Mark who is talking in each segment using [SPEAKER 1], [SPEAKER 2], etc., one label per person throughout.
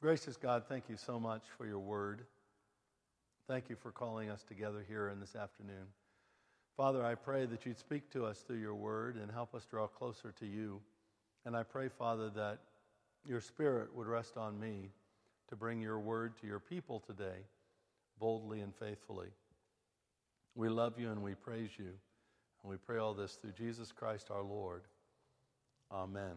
[SPEAKER 1] Gracious God, thank you so much for your word. Thank you for calling us together here in this afternoon. Father, I pray that you'd speak to us through your word and help us draw closer to you. And I pray, Father, that your spirit would rest on me to bring your word to your people today, boldly and faithfully. We love you and we praise you. And we pray all this through Jesus Christ our Lord. Amen.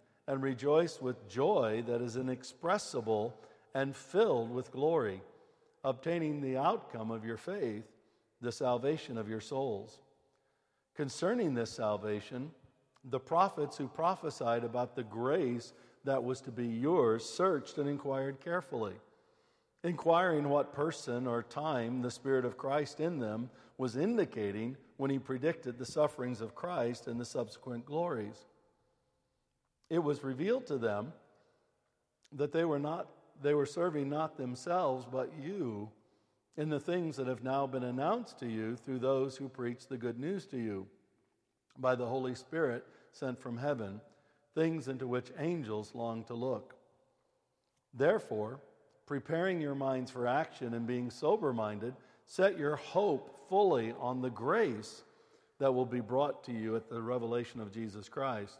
[SPEAKER 1] and rejoice with joy that is inexpressible and filled with glory, obtaining the outcome of your faith, the salvation of your souls. Concerning this salvation, the prophets who prophesied about the grace that was to be yours searched and inquired carefully, inquiring what person or time the Spirit of Christ in them was indicating when he predicted the sufferings of Christ and the subsequent glories it was revealed to them that they were not they were serving not themselves but you in the things that have now been announced to you through those who preach the good news to you by the Holy Spirit sent from heaven, things into which angels long to look. Therefore, preparing your minds for action and being sober minded, set your hope fully on the grace that will be brought to you at the revelation of Jesus Christ.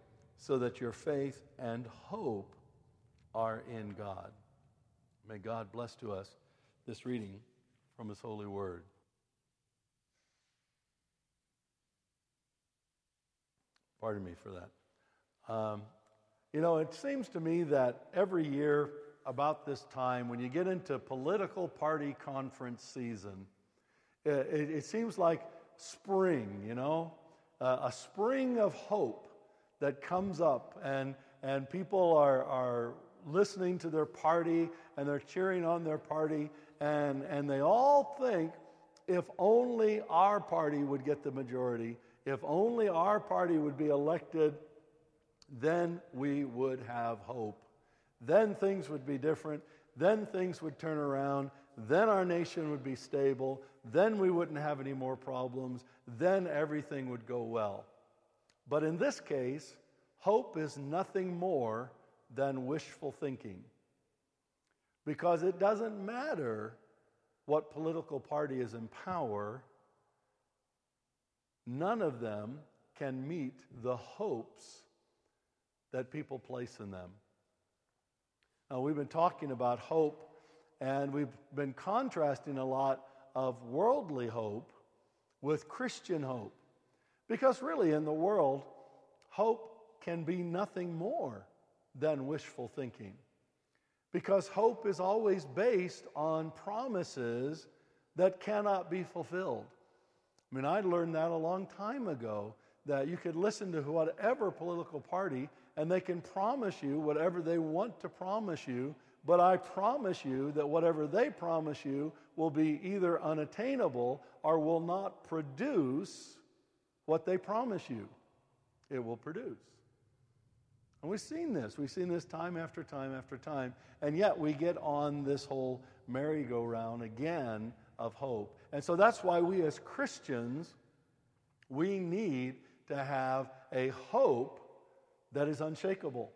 [SPEAKER 1] so that your faith and hope are in God. May God bless to us this reading from His holy word. Pardon me for that. Um, you know, it seems to me that every year about this time, when you get into political party conference season, it, it, seems like spring, you know, uh, a spring of hope that comes up, and, and people are, are listening to their party and they're cheering on their party, and, and they all think if only our party would get the majority, if only our party would be elected, then we would have hope. Then things would be different. Then things would turn around. Then our nation would be stable. Then we wouldn't have any more problems. Then everything would go well. But in this case, hope is nothing more than wishful thinking. Because it doesn't matter what political party is in power, none of them can meet the hopes that people place in them. Now, we've been talking about hope, and we've been contrasting a lot of worldly hope with Christian hope. Because really, in the world, hope can be nothing more than wishful thinking. Because hope is always based on promises that cannot be fulfilled. I mean, I learned that a long time ago that you could listen to whatever political party and they can promise you whatever they want to promise you, but I promise you that whatever they promise you will be either unattainable or will not produce what they promise you it will produce. And we've seen this. We've seen this time after time after time. And yet we get on this whole merry-go-round again of hope. And so that's why we as Christians, we need to have a hope that is unshakable.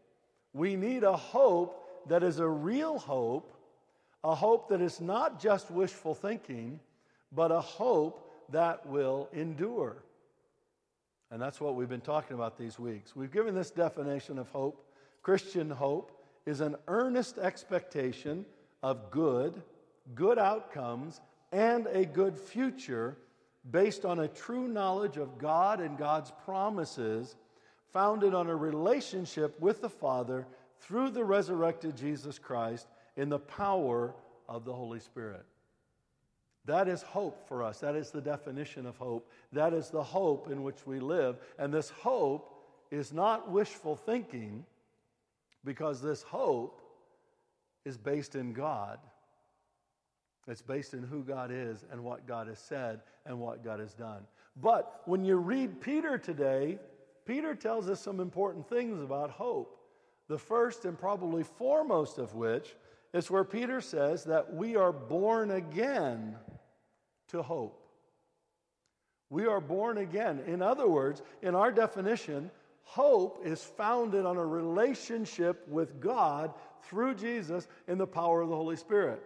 [SPEAKER 1] We need a hope that is a real hope, a hope that is not just wishful thinking, but a hope that will endure. And that's what we've been talking about these weeks. We've given this definition of hope. Christian hope is an earnest expectation of good, good outcomes, and a good future based on a true knowledge of God and God's promises, founded on a relationship with the Father through the resurrected Jesus Christ in the power of the Holy Spirit. That is hope for us. That is the definition of hope. That is the hope in which we live. And this hope is not wishful thinking because this hope is based in God. It's based in who God is and what God has said and what God has done. But when you read Peter today, Peter tells us some important things about hope. The first and probably foremost of which is where Peter says that we are born again to hope. We are born again. In other words, in our definition, hope is founded on a relationship with God through Jesus in the power of the Holy Spirit.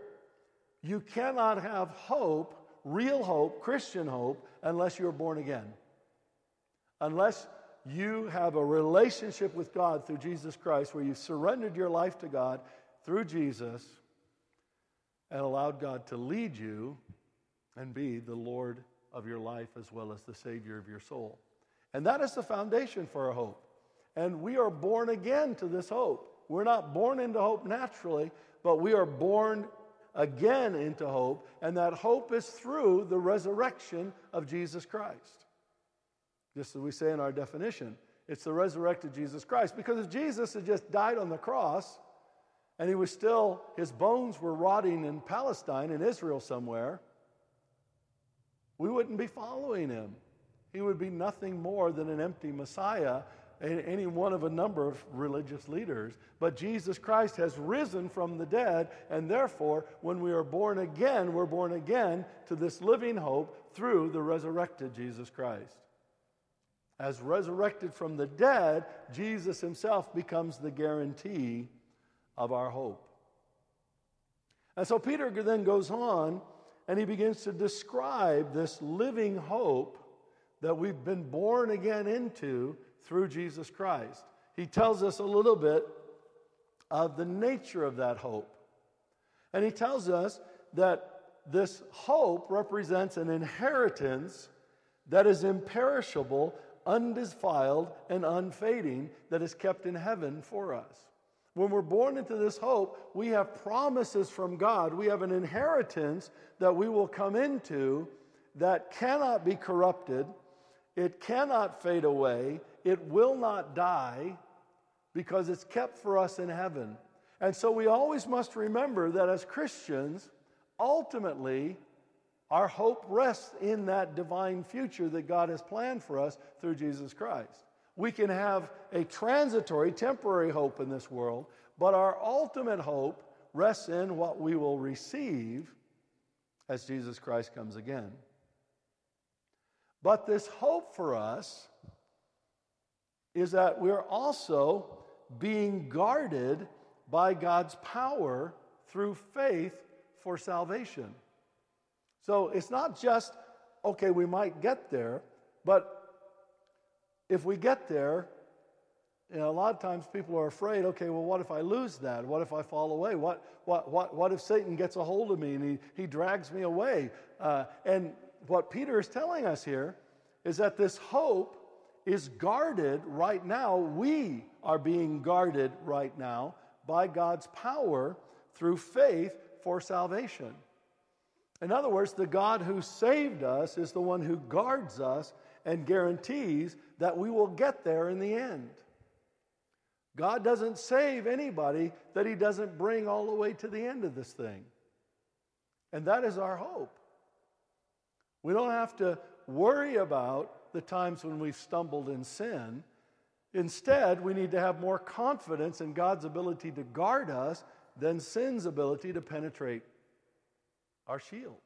[SPEAKER 1] You cannot have hope, real hope, Christian hope, unless you're born again. Unless you have a relationship with God through Jesus Christ where you've surrendered your life to God through Jesus and allowed God to lead you and be the Lord of your life as well as the Savior of your soul. And that is the foundation for our hope. And we are born again to this hope. We're not born into hope naturally, but we are born again into hope, and that hope is through the resurrection of Jesus Christ. Just as we say in our definition, it's the resurrected Jesus Christ. Because if Jesus had just died on the cross, and he was still, his bones were rotting in Palestine, in Israel somewhere, we wouldn't be following him. He would be nothing more than an empty Messiah, any one of a number of religious leaders. But Jesus Christ has risen from the dead, and therefore, when we are born again, we're born again to this living hope through the resurrected Jesus Christ. As resurrected from the dead, Jesus himself becomes the guarantee of our hope. And so Peter then goes on and he begins to describe this living hope that we've been born again into through Jesus Christ. He tells us a little bit of the nature of that hope. And he tells us that this hope represents an inheritance that is imperishable, undefiled, and unfading, that is kept in heaven for us. When we're born into this hope, we have promises from God. We have an inheritance that we will come into that cannot be corrupted, it cannot fade away, it will not die because it's kept for us in heaven. And so we always must remember that as Christians, ultimately, our hope rests in that divine future that God has planned for us through Jesus Christ. We can have a transitory, temporary hope in this world, but our ultimate hope rests in what we will receive as Jesus Christ comes again. But this hope for us is that we're also being guarded by God's power through faith for salvation. So it's not just, okay, we might get there, but if we get there, you know, a lot of times people are afraid, okay, well, what if I lose that? What if I fall away? What, what, what, what if Satan gets a hold of me and he, he drags me away? Uh, and what Peter is telling us here is that this hope is guarded right now. We are being guarded right now by God's power through faith for salvation. In other words, the God who saved us is the one who guards us and guarantees that we will get there in the end. God doesn't save anybody that He doesn't bring all the way to the end of this thing. And that is our hope. We don't have to worry about the times when we've stumbled in sin. Instead, we need to have more confidence in God's ability to guard us than sin's ability to penetrate our shield.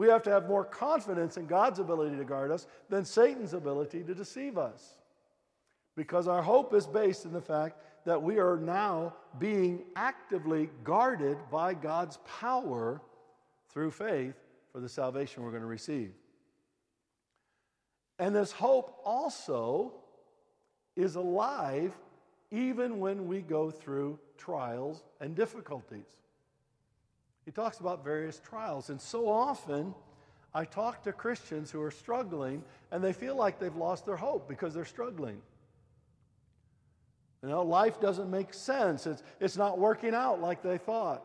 [SPEAKER 1] We have to have more confidence in God's ability to guard us than Satan's ability to deceive us. Because our hope is based in the fact that we are now being actively guarded by God's power through faith for the salvation we're going to receive. And this hope also is alive even when we go through trials and difficulties. He talks about various trials, and so often I talk to Christians who are struggling and they feel like they've lost their hope because they're struggling. You know, life doesn't make sense. It's, it's not working out like they thought.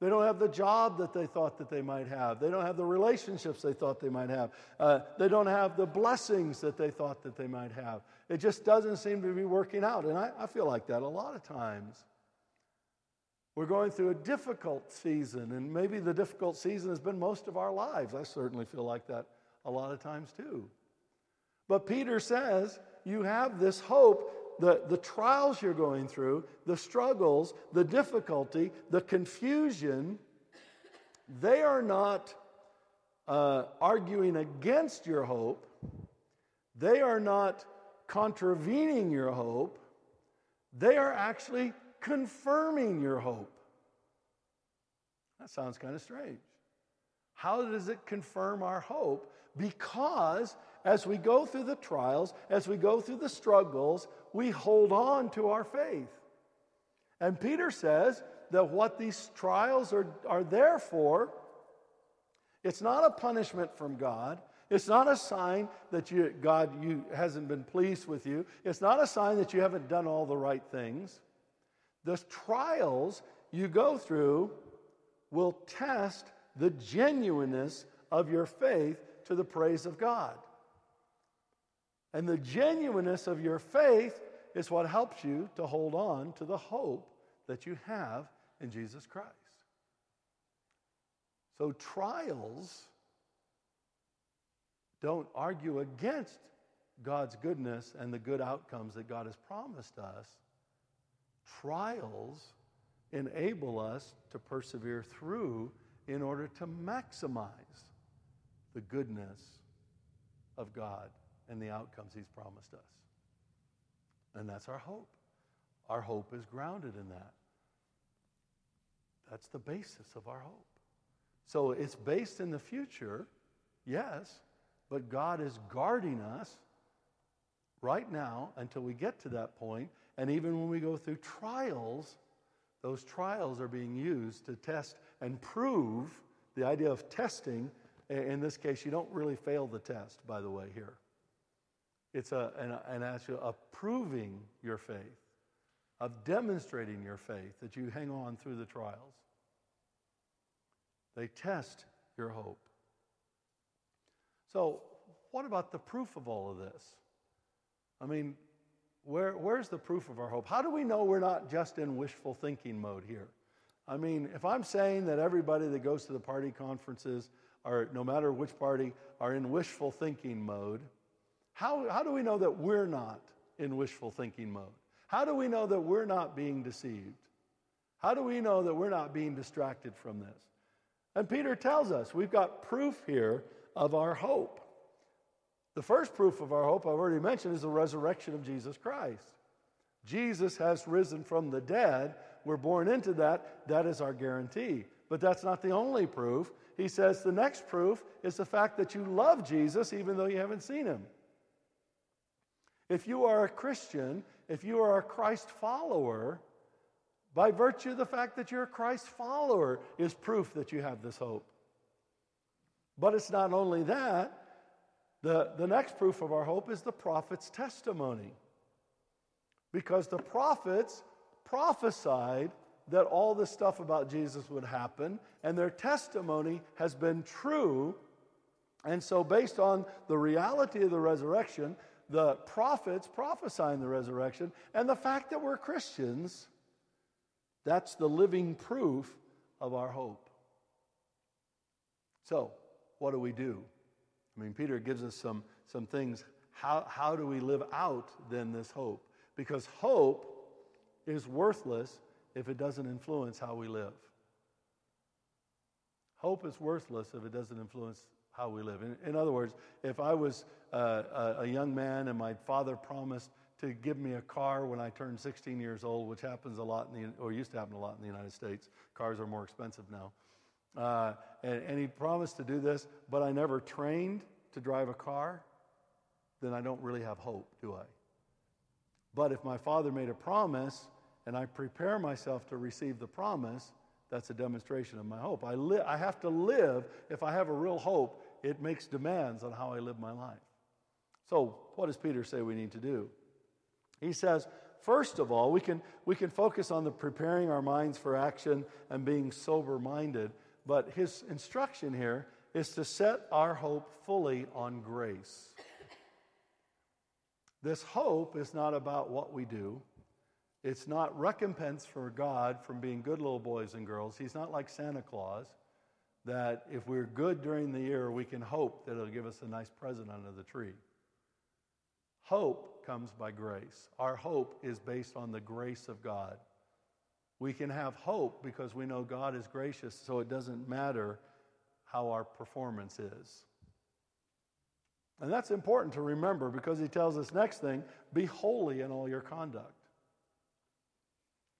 [SPEAKER 1] They don't have the job that they thought that they might have. They don't have the relationships they thought they might have. Uh, they don't have the blessings that they thought that they might have. It just doesn't seem to be working out. And I, I feel like that a lot of times. We're going through a difficult season, and maybe the difficult season has been most of our lives. I certainly feel like that a lot of times too. But Peter says, You have this hope the, the trials you're going through, the struggles, the difficulty, the confusion, they are not uh, arguing against your hope. They are not contravening your hope. They are actually confirming your hope. That sounds kind of strange. How does it confirm our hope? Because as we go through the trials, as we go through the struggles, we hold on to our faith. And Peter says that what these trials are, are there for, it's not a punishment from God. It's not a sign that you, God you, hasn't been pleased with you. It's not a sign that you haven't done all the right things. The trials you go through will test the genuineness of your faith to the praise of God. And the genuineness of your faith is what helps you to hold on to the hope that you have in Jesus Christ. So, trials don't argue against God's goodness and the good outcomes that God has promised us. Trials enable us to persevere through in order to maximize the goodness of God and the outcomes He's promised us. And that's our hope. Our hope is grounded in that. That's the basis of our hope. So it's based in the future, yes, but God is guarding us right now until we get to that point. And even when we go through trials, those trials are being used to test and prove the idea of testing. In this case, you don't really fail the test, by the way, here. It's a, an, an actual approving your faith, of demonstrating your faith that you hang on through the trials. They test your hope. So, what about the proof of all of this? I mean, where, where's the proof of our hope? How do we know we're not just in wishful thinking mode here? I mean, if I'm saying that everybody that goes to the party conferences, or no matter which party, are in wishful thinking mode, how, how do we know that we're not in wishful thinking mode? How do we know that we're not being deceived? How do we know that we're not being distracted from this? And Peter tells us we've got proof here of our hope. The first proof of our hope, I've already mentioned, is the resurrection of Jesus Christ. Jesus has risen from the dead. We're born into that. That is our guarantee. But that's not the only proof. He says the next proof is the fact that you love Jesus even though you haven't seen him. If you are a Christian, if you are a Christ follower, by virtue of the fact that you're a Christ follower, is proof that you have this hope. But it's not only that, the, the next proof of our hope is the prophet's testimony. Because the prophets prophesied that all this stuff about Jesus would happen, and their testimony has been true. And so, based on the reality of the resurrection, the prophets prophesying the resurrection, and the fact that we're Christians, that's the living proof of our hope. So, what do we do? I mean, Peter gives us some, some things. How, how do we live out then this hope? Because hope is worthless if it doesn't influence how we live. Hope is worthless if it doesn't influence how we live. In, in other words, if I was uh, a, a young man and my father promised to give me a car when I turned 16 years old, which happens a lot in the, or used to happen a lot in the United States. Cars are more expensive now. Uh, and, and he promised to do this, but I never trained to drive a car, then I don't really have hope, do I? But if my father made a promise and I prepare myself to receive the promise, that's a demonstration of my hope. I, li- I have to live, if I have a real hope, it makes demands on how I live my life. So, what does Peter say we need to do? He says, first of all, we can, we can focus on the preparing our minds for action and being sober minded, but his instruction here is to set our hope fully on grace. This hope is not about what we do. It's not recompense for God from being good little boys and girls. He's not like Santa Claus, that if we're good during the year, we can hope that He'll give us a nice present under the tree. Hope comes by grace. Our hope is based on the grace of God. We can have hope because we know God is gracious, so it doesn't matter how our performance is. And that's important to remember because he tells us next thing be holy in all your conduct.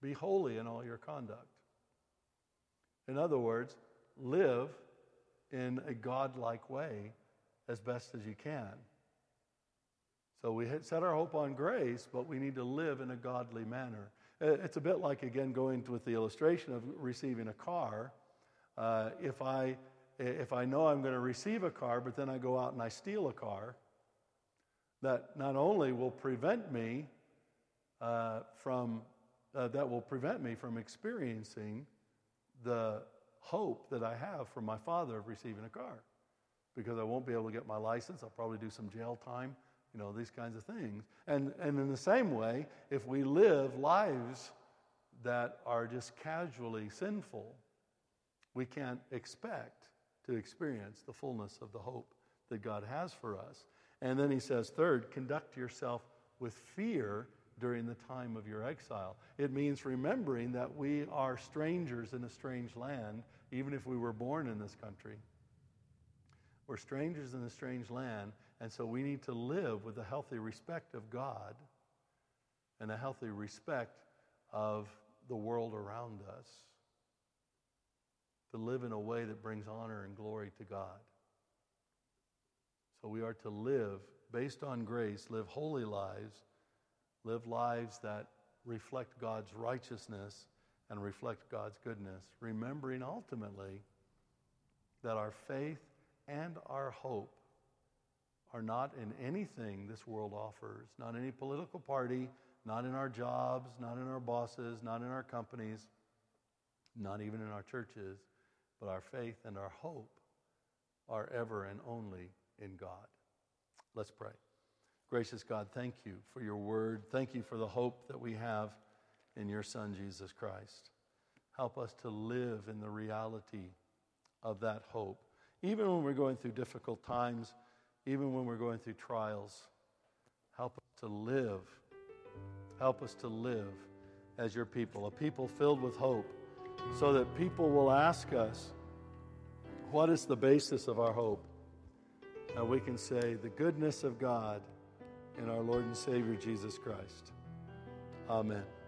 [SPEAKER 1] Be holy in all your conduct. In other words, live in a godlike way as best as you can. So we set our hope on grace, but we need to live in a godly manner. It's a bit like, again, going with the illustration of receiving a car. Uh, if I if I know I'm going to receive a car, but then I go out and I steal a car, that not only will prevent me uh, from, uh, that will prevent me from experiencing the hope that I have from my father of receiving a car. Because I won't be able to get my license, I'll probably do some jail time, you know, these kinds of things. And, and in the same way, if we live lives that are just casually sinful, we can't expect to experience the fullness of the hope that God has for us. And then he says, third, conduct yourself with fear during the time of your exile. It means remembering that we are strangers in a strange land, even if we were born in this country. We're strangers in a strange land, and so we need to live with a healthy respect of God and a healthy respect of the world around us to live in a way that brings honor and glory to God. So we are to live based on grace, live holy lives, live lives that reflect God's righteousness and reflect God's goodness, remembering ultimately that our faith and our hope are not in anything this world offers, not any political party, not in our jobs, not in our bosses, not in our companies, not even in our churches but our faith and our hope are ever and only in God. Let's pray. Gracious God, thank you for your word. Thank you for the hope that we have in your Son, Jesus Christ. Help us to live in the reality of that hope. Even when we're going through difficult times, even when we're going through trials, help us to live. Help us to live as your people, a people filled with hope so that people will ask us, What is the basis of our hope? And we can say, The goodness of God in our Lord and Savior Jesus Christ. Amen.